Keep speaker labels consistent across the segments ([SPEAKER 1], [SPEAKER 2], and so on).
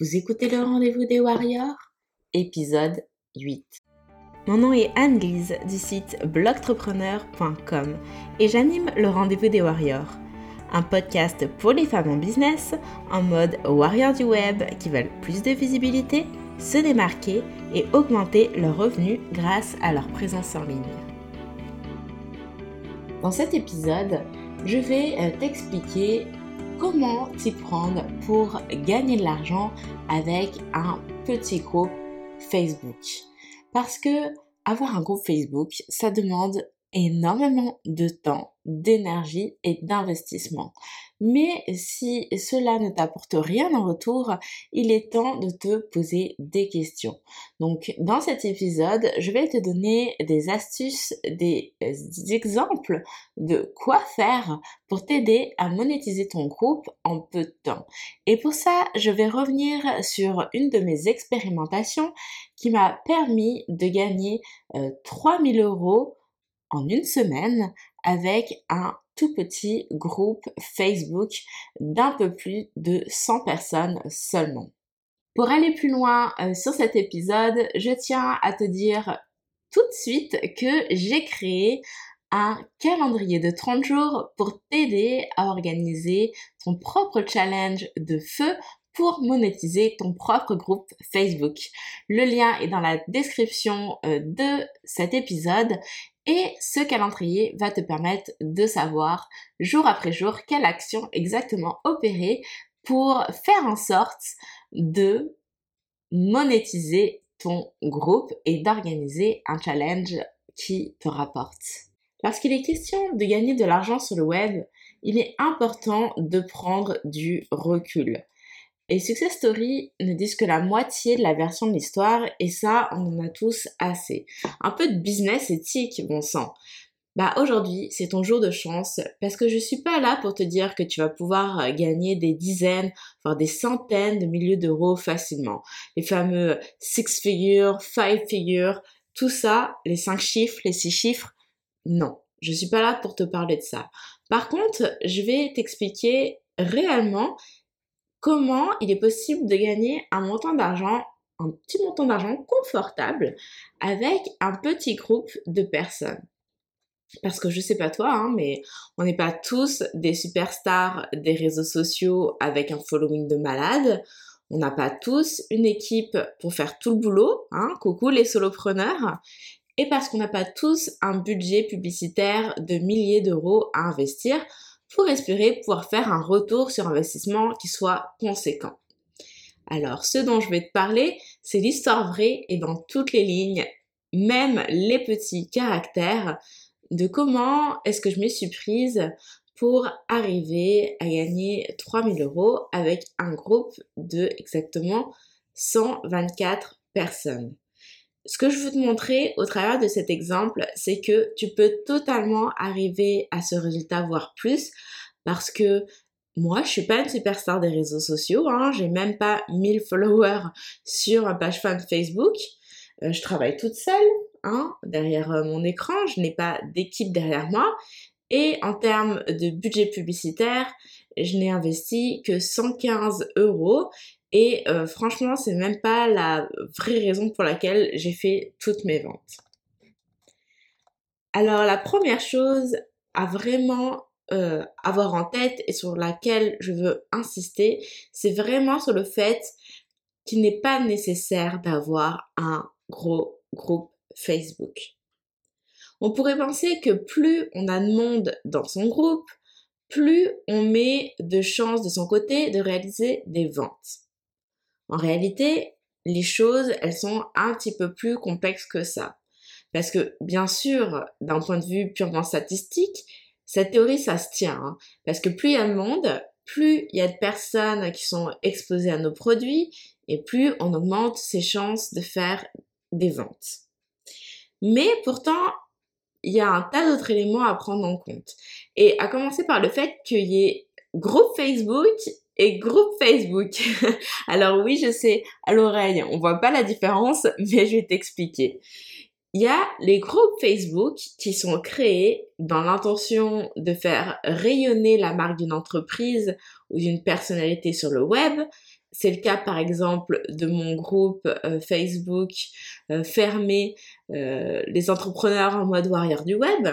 [SPEAKER 1] Vous écoutez le rendez-vous des Warriors Épisode 8. Mon nom est Anne-Lise du site blogtrepreneur.com et j'anime le rendez-vous des Warriors, un podcast pour les femmes en business en mode warrior du web qui veulent plus de visibilité, se démarquer et augmenter leurs revenus grâce à leur présence en ligne. Dans cet épisode, je vais euh, t'expliquer comment t'y prendre pour gagner de l'argent avec un petit groupe Facebook? Parce que avoir un groupe Facebook, ça demande énormément de temps, d'énergie et d'investissement. Mais si cela ne t'apporte rien en retour, il est temps de te poser des questions. Donc dans cet épisode, je vais te donner des astuces, des, exemples de quoi faire pour t'aider à monétiser ton groupe en peu de temps. Et pour ça, je vais revenir sur une de mes expérimentations qui m'a permis de gagner 3000 euh, euros en une semaine avec un tout petit groupe Facebook d'un peu plus de 100 personnes seulement. Pour aller plus loin euh, sur cet épisode, je tiens à te dire tout de suite que j'ai créé un calendrier de 30 jours pour t'aider à organiser ton propre challenge de feu pour monétiser ton propre groupe Facebook. Le lien est dans la description euh, de cet épisode et ce calendrier va te permettre de savoir jour après jour quelle action exactement opérer pour faire en sorte de monétiser ton groupe et d'organiser un challenge qui te rapporte. Lorsqu'il est question de gagner de l'argent sur le web, il est important de prendre du recul. Et Success Story ne disent que la moitié de la version de l'histoire et ça, on en a tous assez. Un peu de business éthique, bon sang. Bah aujourd'hui, c'est ton jour de chance parce que je suis pas là pour te dire que tu vas pouvoir euh, gagner des dizaines, voire des centaines de milliers d'euros facilement. Les fameux six figures, five figures, tout ça, les cinq chiffres, les six chiffres, non. Je suis pas là pour te parler de ça. Par contre, je vais t'expliquer réellement comment il est possible de gagner un montant d'argent, un petit montant d'argent confortable avec un petit groupe de personnes. Parce que je sais pas toi, hein, mais on n'est pas tous des superstars des réseaux sociaux avec un following de malade. On n'a pas tous une équipe pour faire tout le boulot, hein, coucou les solopreneurs. Et parce qu'on n'a pas tous un budget publicitaire de milliers d'euros à investir pour espérer pouvoir faire un retour sur investissement qui soit conséquent. Alors, ce dont je vais te parler, c'est l'histoire vraie et dans toutes les lignes, même les petits caractères, de comment est-ce que je me suis prise pour arriver à gagner 3000 euros avec un groupe de exactement 124 personnes. Ce que je veux te montrer au travers de cet exemple, c'est que tu peux totalement arriver à ce résultat, voire plus, parce que moi, je suis pas une superstar des réseaux sociaux, hein, j'ai même pas 1000 followers sur ma page fan Facebook. Euh, je travaille toute seule, hein, derrière euh, mon écran, je n'ai pas d'équipe derrière moi. Et en termes de budget publicitaire, je n'ai investi que 115 euros et euh, franchement, c'est même pas la vraie raison pour laquelle j'ai fait toutes mes ventes. Alors la première chose à vraiment euh, avoir en tête et sur laquelle je veux insister, c'est vraiment sur le fait qu'il n'est pas nécessaire d'avoir un gros groupe Facebook. On pourrait penser que plus on a de monde dans son groupe, plus on met de chances de son côté de réaliser des ventes. En réalité, les choses, elles sont un petit peu plus complexes que ça. Parce que, bien sûr, d'un point de vue purement statistique, cette théorie, ça se tient. Hein. parce que plus il y a de monde, plus il y a de personnes qui sont exposées à nos produits, et plus on augmente ses chances de faire des ventes. Mais pourtant, il y a un tas d'autres éléments à prendre en compte. Et à commencer par le fait qu'il y ait groupe Facebook et groupe Facebook. Alors oui, je sais, à l'oreille, on voit pas la différence, mais je vais t'expliquer. Il y a les groupes Facebook qui sont créés dans l'intention de faire rayonner la marque d'une entreprise ou d'une personnalité sur le web c'est le cas par exemple de mon groupe euh, Facebook euh, fermé, euh, les entrepreneurs en mode warrior du web.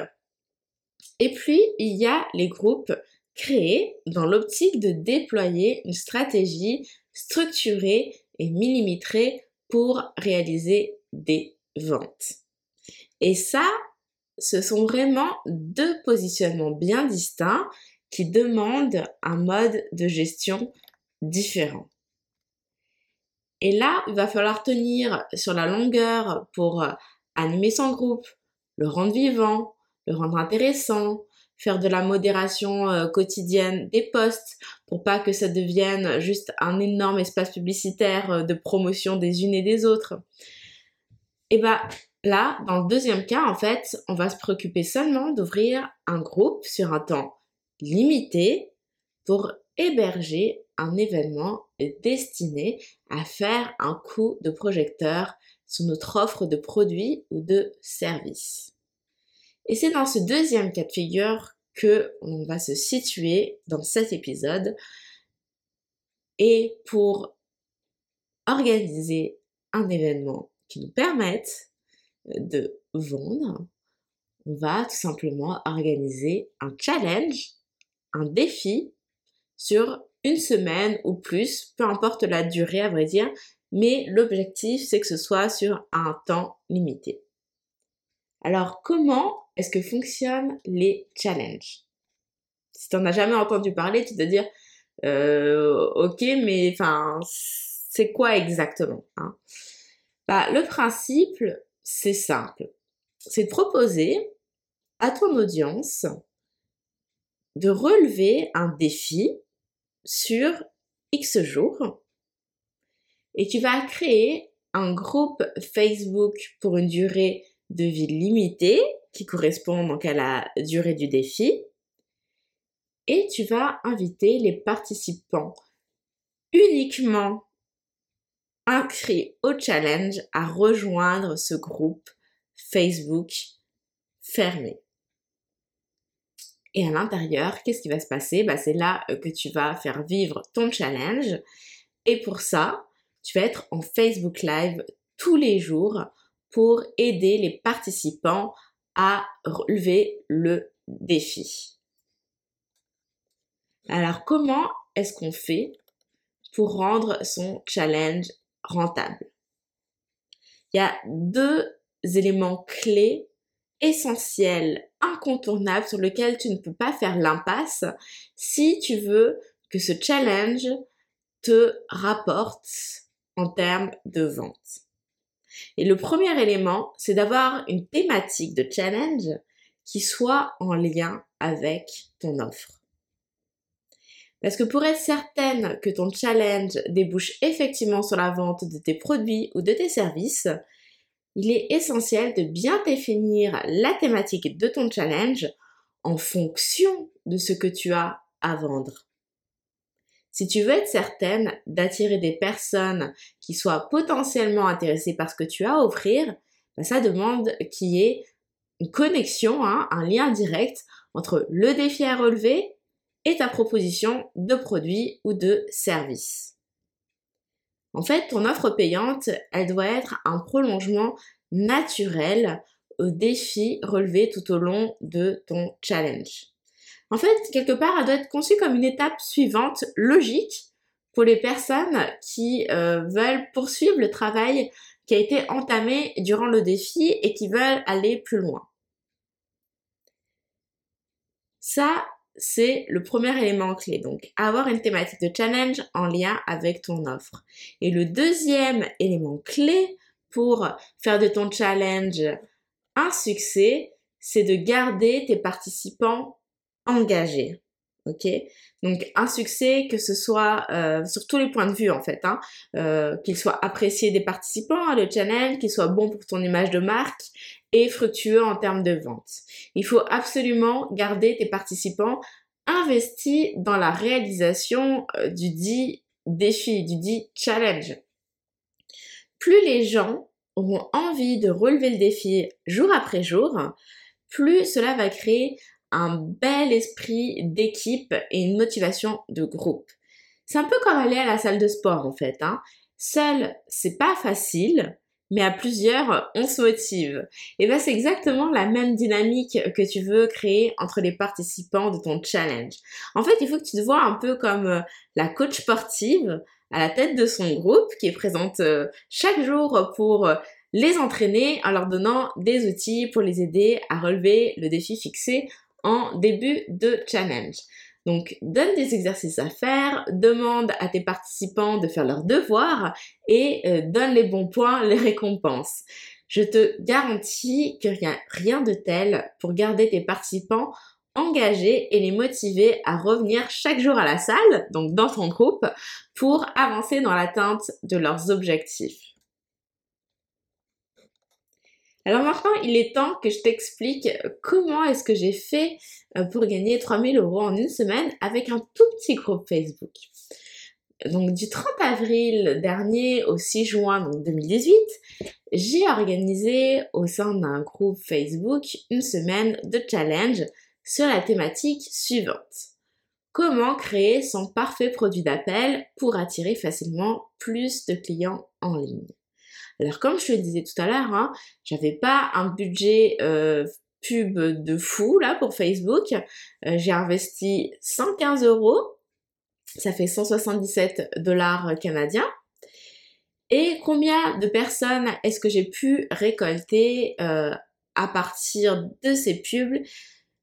[SPEAKER 1] Et puis, il y a les groupes créés dans l'optique de déployer une stratégie structurée et millimétrée pour réaliser des ventes. Et ça, ce sont vraiment deux positionnements bien distincts qui demandent un mode de gestion différent. Et là, il va falloir tenir sur la longueur pour euh, animer son groupe, le rendre vivant, le rendre intéressant, faire de la modération euh, quotidienne des posts pour pas que ça devienne juste un énorme espace publicitaire euh, de promotion des unes et des autres. Et bah là, dans le deuxième cas, en fait, on va se préoccuper seulement d'ouvrir un groupe sur un temps limité pour héberger un événement destiné à faire un coup de projecteur sur notre offre de produits ou de services. Et c'est dans ce deuxième cas de figure que on va se situer dans cet épisode. Et pour organiser un événement qui nous permette de vendre, on va tout simplement organiser un challenge, un défi sur une semaine ou plus, peu importe la durée à vrai dire, mais l'objectif c'est que ce soit sur un temps limité. Alors comment est-ce que fonctionnent les challenges? Si tu n'en as jamais entendu parler, tu te dire euh, ok mais enfin c'est quoi exactement hein? Bah, Le principe c'est simple, c'est de proposer à ton audience de relever un défi sur X jours et tu vas créer un groupe Facebook pour une durée de vie limitée qui correspond donc à la durée du défi et tu vas inviter les participants uniquement inscrits au challenge à rejoindre ce groupe Facebook fermé. Et à l'intérieur, qu'est-ce qui va se passer? Bah, C'est là euh, que tu vas faire vivre ton challenge. Et pour ça, tu vas être en Facebook Live tous les jours pour aider les participants à relever le défi. Alors comment est-ce qu'on fait pour rendre son challenge rentable? Il y a deux éléments clés essentiels incontournable sur lequel tu ne peux pas faire l'impasse si tu veux que ce challenge te rapporte en termes de vente. Et le premier élément, c'est d'avoir une thématique de challenge qui soit en lien avec ton offre. Parce que pour être certaine que ton challenge débouche effectivement sur la vente de tes produits ou de tes services, il est essentiel de bien définir la thématique de ton challenge en fonction de ce que tu as à vendre. Si tu veux être certaine d'attirer des personnes qui soient potentiellement intéressées par ce que tu as à offrir, ben, ça demande qu'il y ait une connexion, hein, un lien direct entre le défi à relever et ta proposition de produit ou de service. En fait, ton offre payante, elle doit être un prolongement naturel au défi relevé tout au long de ton challenge. En fait, quelque part, elle doit être conçue comme une étape suivante, logique, pour les personnes qui euh, veulent poursuivre le travail qui a été entamé durant le défi et qui veulent aller plus loin. Ça, c'est le premier élément clé. Donc, avoir une thématique de challenge en lien avec ton offre. Et le deuxième élément clé pour faire de ton challenge un succès, c'est de garder tes participants engagés. Ok, donc un succès que ce soit euh, sur tous les points de vue en fait, hein, euh, qu'il soit apprécié des participants, le challenge, qu'il soit bon pour ton image de marque et fructueux en termes de vente. Il faut absolument garder tes participants investis dans la réalisation euh, du dit défi, du dit challenge. Plus les gens auront envie de relever le défi jour après jour, plus cela va créer un bel esprit d'équipe et une motivation de groupe. C'est un peu comme aller à la salle de sport en fait. Hein. Seul, c'est pas facile, mais à plusieurs, on se motive. Et ben c'est exactement la même dynamique que tu veux créer entre les participants de ton challenge. En fait, il faut que tu te vois un peu comme euh, la coach sportive à la tête de son groupe qui est présente euh, chaque jour pour euh, les entraîner en leur donnant des outils pour les aider à relever le défi fixé en début de challenge. Donc, donne des exercices à faire, demande à tes participants de faire leurs devoirs et euh, donne les bons points, les récompenses. Je te garantis qu'il n'y a rien de tel pour garder tes participants engagés et les motiver à revenir chaque jour à la salle, donc dans ton groupe, pour avancer dans l'atteinte de leurs objectifs. Alors maintenant, il est temps que je t'explique comment est-ce que j'ai fait euh, pour gagner 3000 euros en une semaine avec un tout petit groupe Facebook. Donc du 30 avril dernier au 6 juin 2018, j'ai organisé au sein d'un groupe Facebook une semaine de challenge sur la thématique suivante. Comment créer son parfait produit d'appel pour attirer facilement plus de clients en ligne? Alors comme je te le disais tout à l'heure, hein, j'avais pas un budget euh, pub de fou là pour Facebook. Euh, j'ai investi 115 euros, ça fait 177 dollars canadiens. Et combien de personnes est-ce que j'ai pu récolter euh, à partir de ces pubs?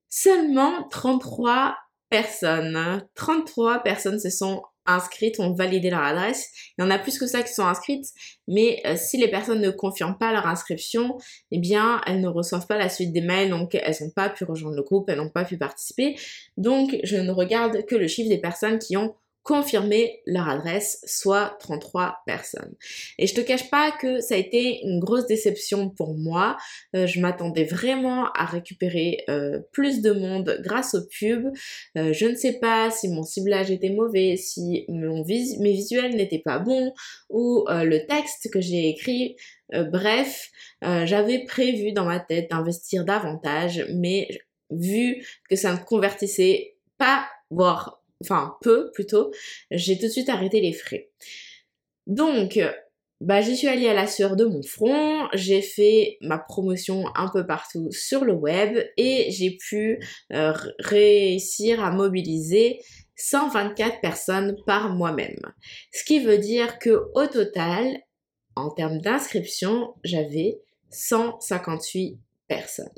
[SPEAKER 1] Seulement 33 personnes. 33 personnes se sont inscrites, ont validé leur adresse. Il y en a plus que ça qui sont inscrites, mais euh, si les personnes ne confirment pas leur inscription, eh bien, elles ne reçoivent pas la suite des mails, donc elles n'ont pas pu rejoindre le groupe, elles n'ont pas pu participer. Donc, je ne regarde que le chiffre des personnes qui ont confirmer leur adresse, soit 33 personnes. Et je te cache pas que ça a été une grosse déception pour moi. Euh, je m'attendais vraiment à récupérer euh, plus de monde grâce aux pubs. Euh, je ne sais pas si mon ciblage était mauvais, si mon mes visuels n'étaient pas bons ou le texte que j'ai écrit. bref, j'avais prévu dans ma tête d'investir davantage, mais vu que ça ne convertissait pas, voire enfin peu plutôt, j'ai tout de suite arrêté les frais. Donc, bah, j'y suis allée à la sueur de mon front, j'ai fait ma promotion un peu partout sur le web et j'ai pu euh, réussir à mobiliser 124 personnes par moi-même. Ce qui veut dire que au total, en termes d'inscription, j'avais 158 personnes.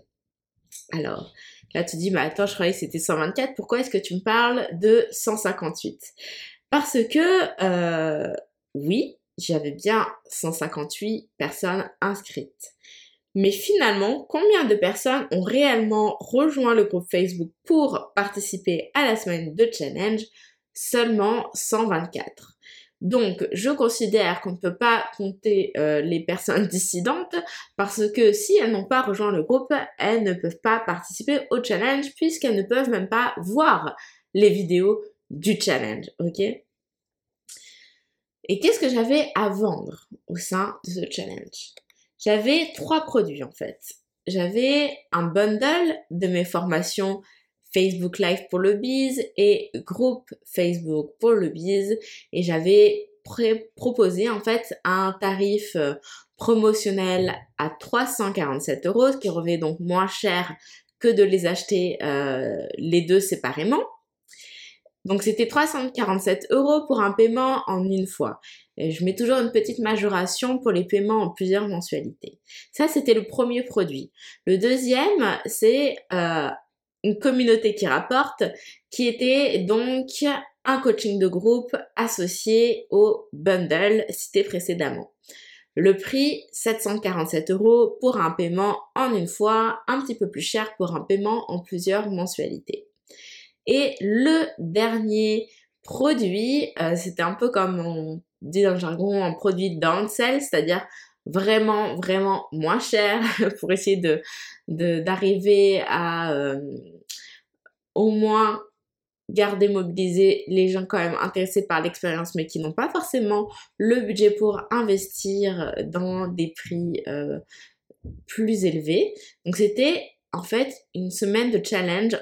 [SPEAKER 1] Alors, Là, tu dis, mais attends, je croyais que c'était 124, pourquoi est-ce que tu me parles de 158 Parce que, euh, oui, j'avais bien 158 personnes inscrites. Mais finalement, combien de personnes ont réellement rejoint le groupe Facebook pour participer à la semaine de challenge? Seulement 124. Donc, je considère qu'on ne peut pas compter euh, les personnes dissidentes parce que si elles n'ont pas rejoint le groupe, elles ne peuvent pas participer au challenge puisqu'elles ne peuvent même pas voir les vidéos du challenge, ok? Et qu'est-ce que j'avais à vendre au sein de ce challenge? J'avais trois produits en fait. J'avais un bundle de mes formations Facebook Live pour le biz et groupe Facebook pour le biz et j'avais proposé en fait un tarif euh, promotionnel à 347 euros, ce qui revient donc moins cher que de les acheter euh, les deux séparément. Donc c'était 347 euros pour un paiement en une fois. Je mets toujours une petite majoration pour les paiements en plusieurs mensualités. Ça c'était le premier produit. Le deuxième c'est euh, une communauté qui rapporte, qui était donc un coaching de groupe associé au bundle cité précédemment. Le prix 747 euros pour un paiement en une fois, un petit peu plus cher pour un paiement en plusieurs mensualités. Et le dernier produit, euh, c'était un peu comme on dit dans le jargon, un produit downsell, c'est-à-dire vraiment, vraiment moins cher pour essayer de d'arriver à euh, au moins garder mobiliser les gens quand même intéressés par l'expérience mais qui n'ont pas forcément le budget pour investir dans des prix euh, plus élevés. Donc c'était en fait une semaine de challenge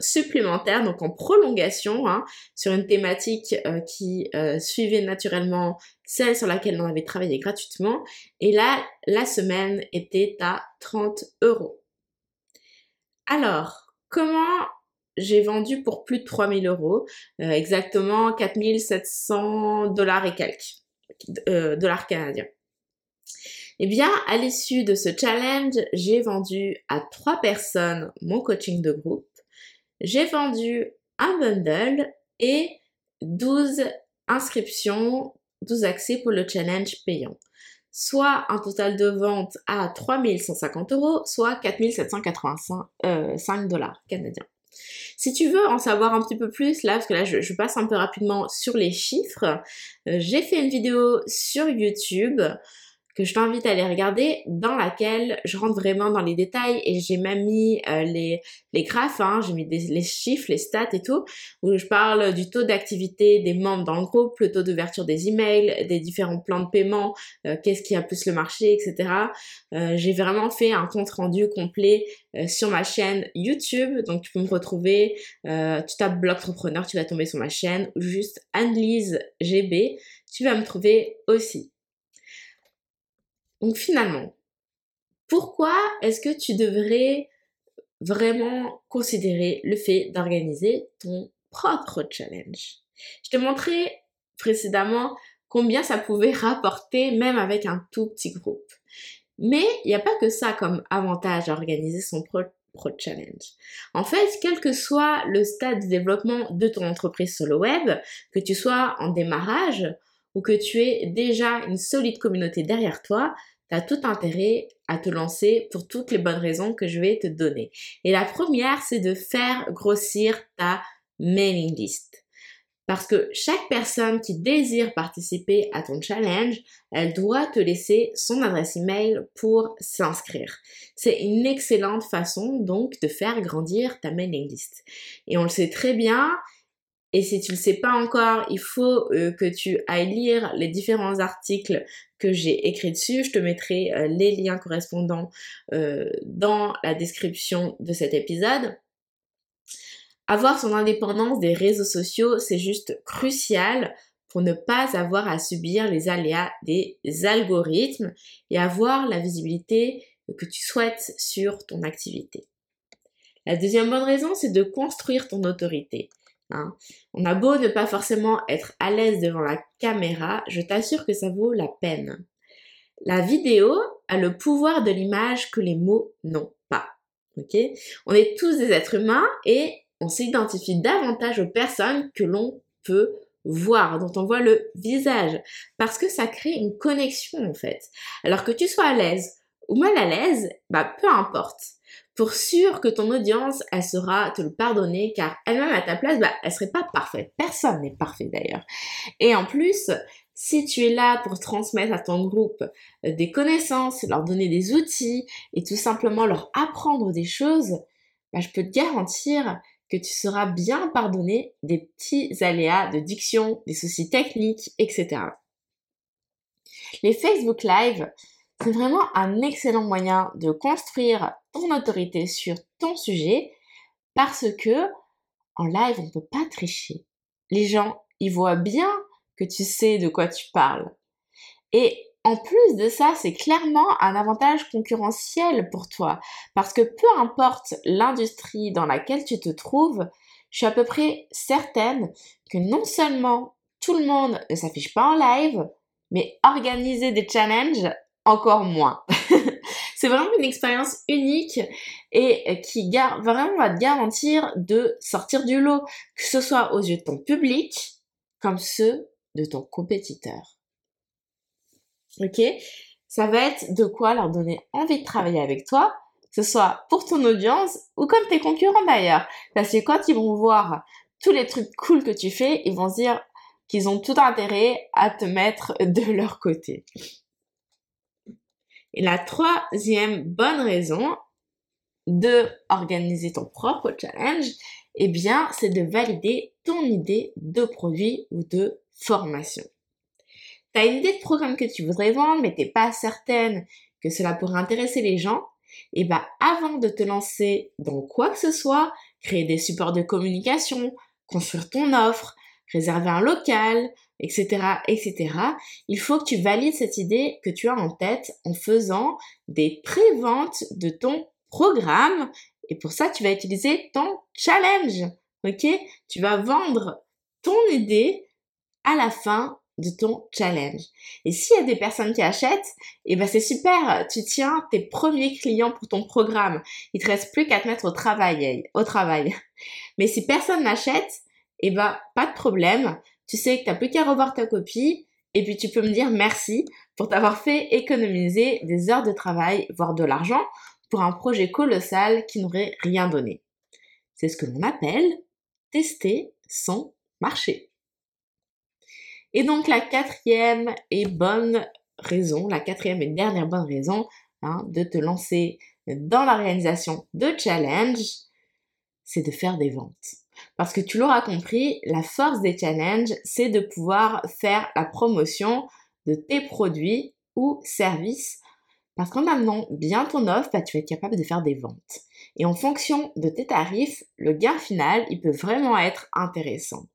[SPEAKER 1] supplémentaire, donc en prolongation, hein, sur une thématique euh, qui euh, suivait naturellement celle sur laquelle on avait travaillé gratuitement. Et là, la semaine était à 30 euros. Alors, comment j'ai vendu pour plus de 3000 euros, euh, exactement 4700 dollars et quelques, dollars canadiens. Eh bien, à l'issue de ce challenge, j'ai vendu à trois personnes mon coaching de groupe. J'ai vendu un bundle et 12 inscriptions, 12 accès pour le challenge payant. Soit un total de vente à 3150 euros, soit 4785 euh, dollars canadiens. Si tu veux en savoir un petit peu plus, là, parce que là, je, passe un peu rapidement sur les chiffres, euh, j'ai fait une vidéo sur YouTube que je t'invite à aller regarder, dans laquelle je rentre vraiment dans les détails et j'ai même mis euh, les, les graphes, hein, j'ai mis les chiffres, les stats et tout, où je parle du taux d'activité des membres dans le groupe, le taux d'ouverture des emails, des différents plans de paiement, euh, qu'est-ce qui a plus le marché, etc. Euh, j'ai vraiment fait un compte rendu complet sur ma chaîne YouTube, donc tu peux me retrouver, tu tapes blog entrepreneur, tu vas tomber sur ma chaîne, ou juste Annelise GB, tu vas me trouver aussi. Donc finalement, pourquoi est-ce que tu devrais vraiment considérer le fait d'organiser ton propre challenge? Je te montrais précédemment combien ça pouvait rapporter même avec un tout petit groupe. Mais il n'y a pas que ça comme avantage à organiser son propre challenge. En fait, quel que soit le stade de développement de ton entreprise sur le web, que tu sois en démarrage ou que tu aies déjà une solide communauté derrière toi, tu tout intérêt à te lancer pour toutes les bonnes raisons que je vais te donner. Et la première, c'est de faire grossir ta mailing list. Parce que chaque personne qui désire participer à ton challenge, elle doit te laisser son adresse email pour s'inscrire. C'est une excellente façon donc de faire grandir ta mailing list. Et on le sait très bien, et si tu le sais pas encore, il faut euh, que tu ailles lire les différents articles que j'ai écrits dessus. Je te mettrai euh, les liens correspondants euh, dans la description de cet épisode. Avoir son indépendance des réseaux sociaux, c'est juste crucial pour ne pas avoir à subir les aléas des algorithmes et avoir la visibilité que tu souhaites sur ton activité. La deuxième bonne raison, c'est de construire ton autorité. Hein. On a beau ne pas forcément être à l'aise devant la caméra, je t'assure que ça vaut la peine. La vidéo a le pouvoir de l'image que les mots n'ont pas. Ok? On est tous des êtres humains et on s'identifie davantage aux personnes que l'on peut voir, dont on voit le visage, parce que ça crée une connexion en fait. Alors que tu sois à l'aise ou mal à l'aise, bah peu importe pour sûr que ton audience, elle saura te le pardonner car elle-même à ta place, bah, elle serait pas parfaite. Personne n'est parfait d'ailleurs. Et en plus, si tu es là pour transmettre à ton groupe euh, des connaissances, leur donner des outils et tout simplement leur apprendre des choses, bah, je peux te garantir que tu seras bien pardonné des petits aléas de diction, des soucis techniques, etc. Les Facebook Live, c'est vraiment un excellent moyen de construire ton autorité sur ton sujet parce que en live, on ne peut pas tricher. Les gens, ils voient bien que tu sais de quoi tu parles. Et en plus de ça, c'est clairement un avantage concurrentiel pour toi parce que peu importe l'industrie dans laquelle tu te trouves, je suis à peu près certaine que non seulement tout le monde ne s'affiche pas en live, mais organiser des challenges, encore moins. c'est vraiment une expérience unique et qui vraiment va te garantir de sortir du lot, que ce soit aux yeux de ton public comme ceux de ton compétiteur. Ok? Ça va être de quoi leur donner envie de travailler avec toi, que ce soit pour ton audience ou comme tes concurrents d'ailleurs. Parce que quand ils vont voir tous les trucs cool que tu fais, ils vont se dire qu'ils ont tout intérêt à te mettre de leur côté. Et la troisième bonne raison de organiser ton propre challenge, eh bien, c'est de valider ton idée de produit ou de formation. Tu une idée de programme que tu voudrais vendre, mais t'es pas certaine que cela pourrait intéresser les gens. Et eh bien, avant de te lancer dans quoi que ce soit, créer des supports de communication, construire ton offre, réserver un local, etc., etc., il faut que tu valides cette idée que tu as en tête en faisant des préventes de ton programme. Et pour ça, tu vas utiliser ton challenge. Ok? Tu vas vendre ton idée à la fin de ton challenge. Et s'il y a des personnes qui achètent, eh ben c'est super, tu tiens tes premiers clients pour ton programme. Il te reste plus qu'à te mettre au travail, au travail. Mais si personne n'achète, eh ben pas de problème, tu sais que tu n'as plus qu'à revoir ta copie et puis tu peux me dire merci pour t'avoir fait économiser des heures de travail, voire de l'argent, pour un projet colossal qui n'aurait rien donné. C'est ce que l'on appelle tester son marché. Et donc la quatrième et bonne raison, la quatrième et dernière bonne raison hein, de te lancer dans l'organisation de challenge, c'est de faire des ventes. Parce que tu l'auras compris, la force des challenges, c'est de pouvoir faire la promotion de tes produits ou services. Parce qu'en amenant bien ton offre, bah, tu vas être capable de faire des ventes. Et en fonction de tes tarifs, le gain final, il peut vraiment être intéressant.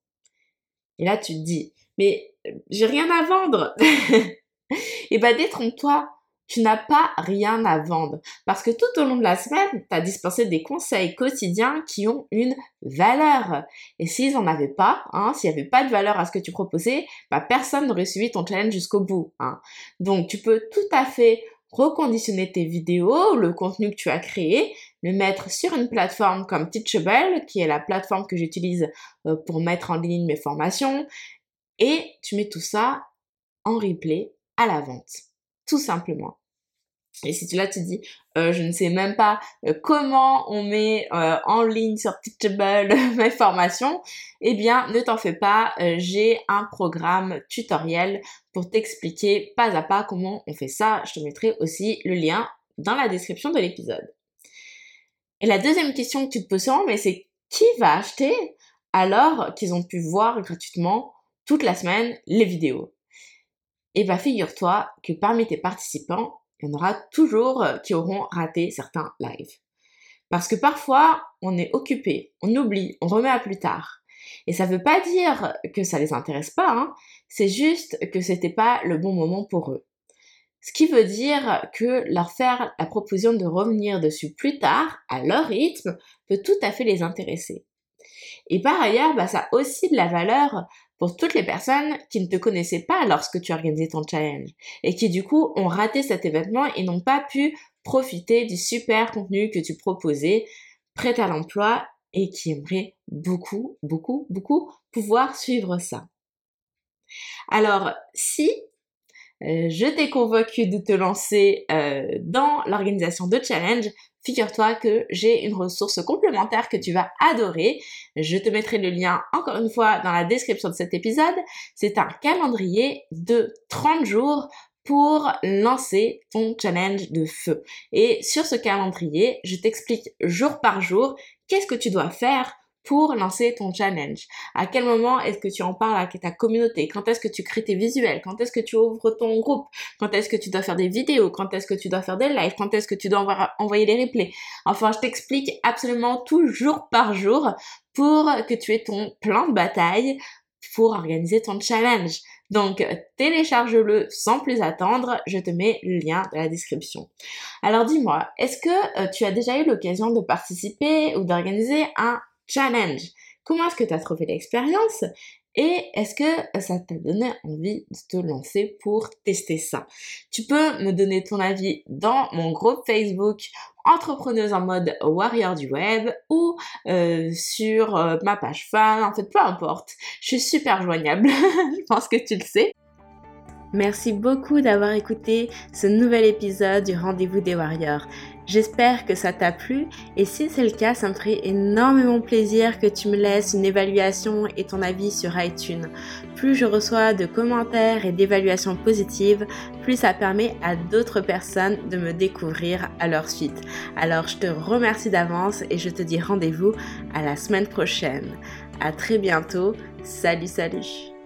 [SPEAKER 1] Et là, tu te dis, mais euh, j'ai rien à vendre. Et bah, détrompe-toi tu n'as pas rien à vendre. Parce que tout au long de la semaine, tu as dispensé des conseils quotidiens qui ont une valeur. Et s'ils n'en avaient pas, hein, s'il n'y avait pas de valeur à ce que tu proposais, bah, personne n'aurait suivi ton challenge jusqu'au bout. Hein. Donc tu peux tout à fait reconditionner tes vidéos, le contenu que tu as créé, le mettre sur une plateforme comme Teachable, qui est la plateforme que j'utilise euh, pour mettre en ligne mes formations, et tu mets tout ça en replay à la vente tout simplement. Et si tu là tu dis, euh, je ne sais même pas euh, comment on met euh, en ligne sur Teachable mes formations, eh bien ne t'en fais pas, j'ai un programme tutoriel pour t'expliquer pas à pas comment on fait ça. Je te mettrai aussi le lien dans la description de l'épisode. Et la deuxième question que tu te poses souvent, mais c'est qui va acheter alors qu'ils ont pu voir gratuitement toute la semaine les vidéos? Et bah figure-toi que parmi tes participants, il y en aura toujours euh, qui auront raté certains lives. Parce que parfois, on est occupé, on oublie, on remet à plus tard. Et ça veut pas dire que ça les intéresse pas, hein. c'est juste que c'était pas le bon moment pour eux. Ce qui veut dire que leur faire la proposition de revenir dessus plus tard, à leur rythme, peut tout à fait les intéresser. Et par ailleurs, bah, ça a aussi de la valeur pour toutes les personnes qui ne te connaissaient pas lorsque tu organisais ton challenge et qui du coup ont raté cet événement et n'ont pas pu profiter du super contenu que tu proposais, prêt à l'emploi et qui aimeraient beaucoup, beaucoup, beaucoup pouvoir suivre ça. Alors, si euh, je t'ai convaincu de te lancer euh, dans l'organisation de challenge, figure-toi que j'ai une ressource complémentaire que tu vas adorer. Je te mettrai le lien encore une fois dans la description de cet épisode. C'est un calendrier de 30 jours pour lancer ton challenge de feu. Et sur ce calendrier, je t'explique jour par jour qu'est-ce que tu dois faire pour lancer ton challenge. À quel moment est-ce que tu en parles à ta communauté? Quand est-ce que tu crées tes visuels? Quand est-ce que tu ouvres ton groupe? Quand est-ce que tu dois faire des vidéos? Quand est-ce que tu dois faire des lives? Quand est-ce que tu dois envoyer des replays? Enfin, je t'explique absolument tout jour par jour pour que tu aies ton plan de bataille pour organiser ton challenge. Donc, télécharge-le sans plus attendre. Je te mets le lien dans la description. Alors, dis-moi, est-ce que euh, tu as déjà eu l'occasion de participer ou d'organiser un challenge. Comment est-ce que tu as trouvé l'expérience et est-ce que ça t'a donné envie de te lancer pour tester ça? Tu peux me donner ton avis dans mon groupe Facebook Entrepreneuse en mode warrior du web ou euh, sur euh, ma page fan, en fait peu importe. Je suis super joignable, je pense que tu le sais. Merci beaucoup d'avoir écouté ce nouvel épisode du Rendez-vous des Warriors. J'espère que ça t'a plu et si c'est le cas, ça me ferait énormément plaisir que tu me laisses une évaluation et ton avis sur iTunes. Plus je reçois de commentaires et d'évaluations positives, plus ça permet à d'autres personnes de me découvrir à leur suite. Alors je te remercie d'avance et je te dis rendez-vous à la semaine prochaine. À très bientôt. Salut salut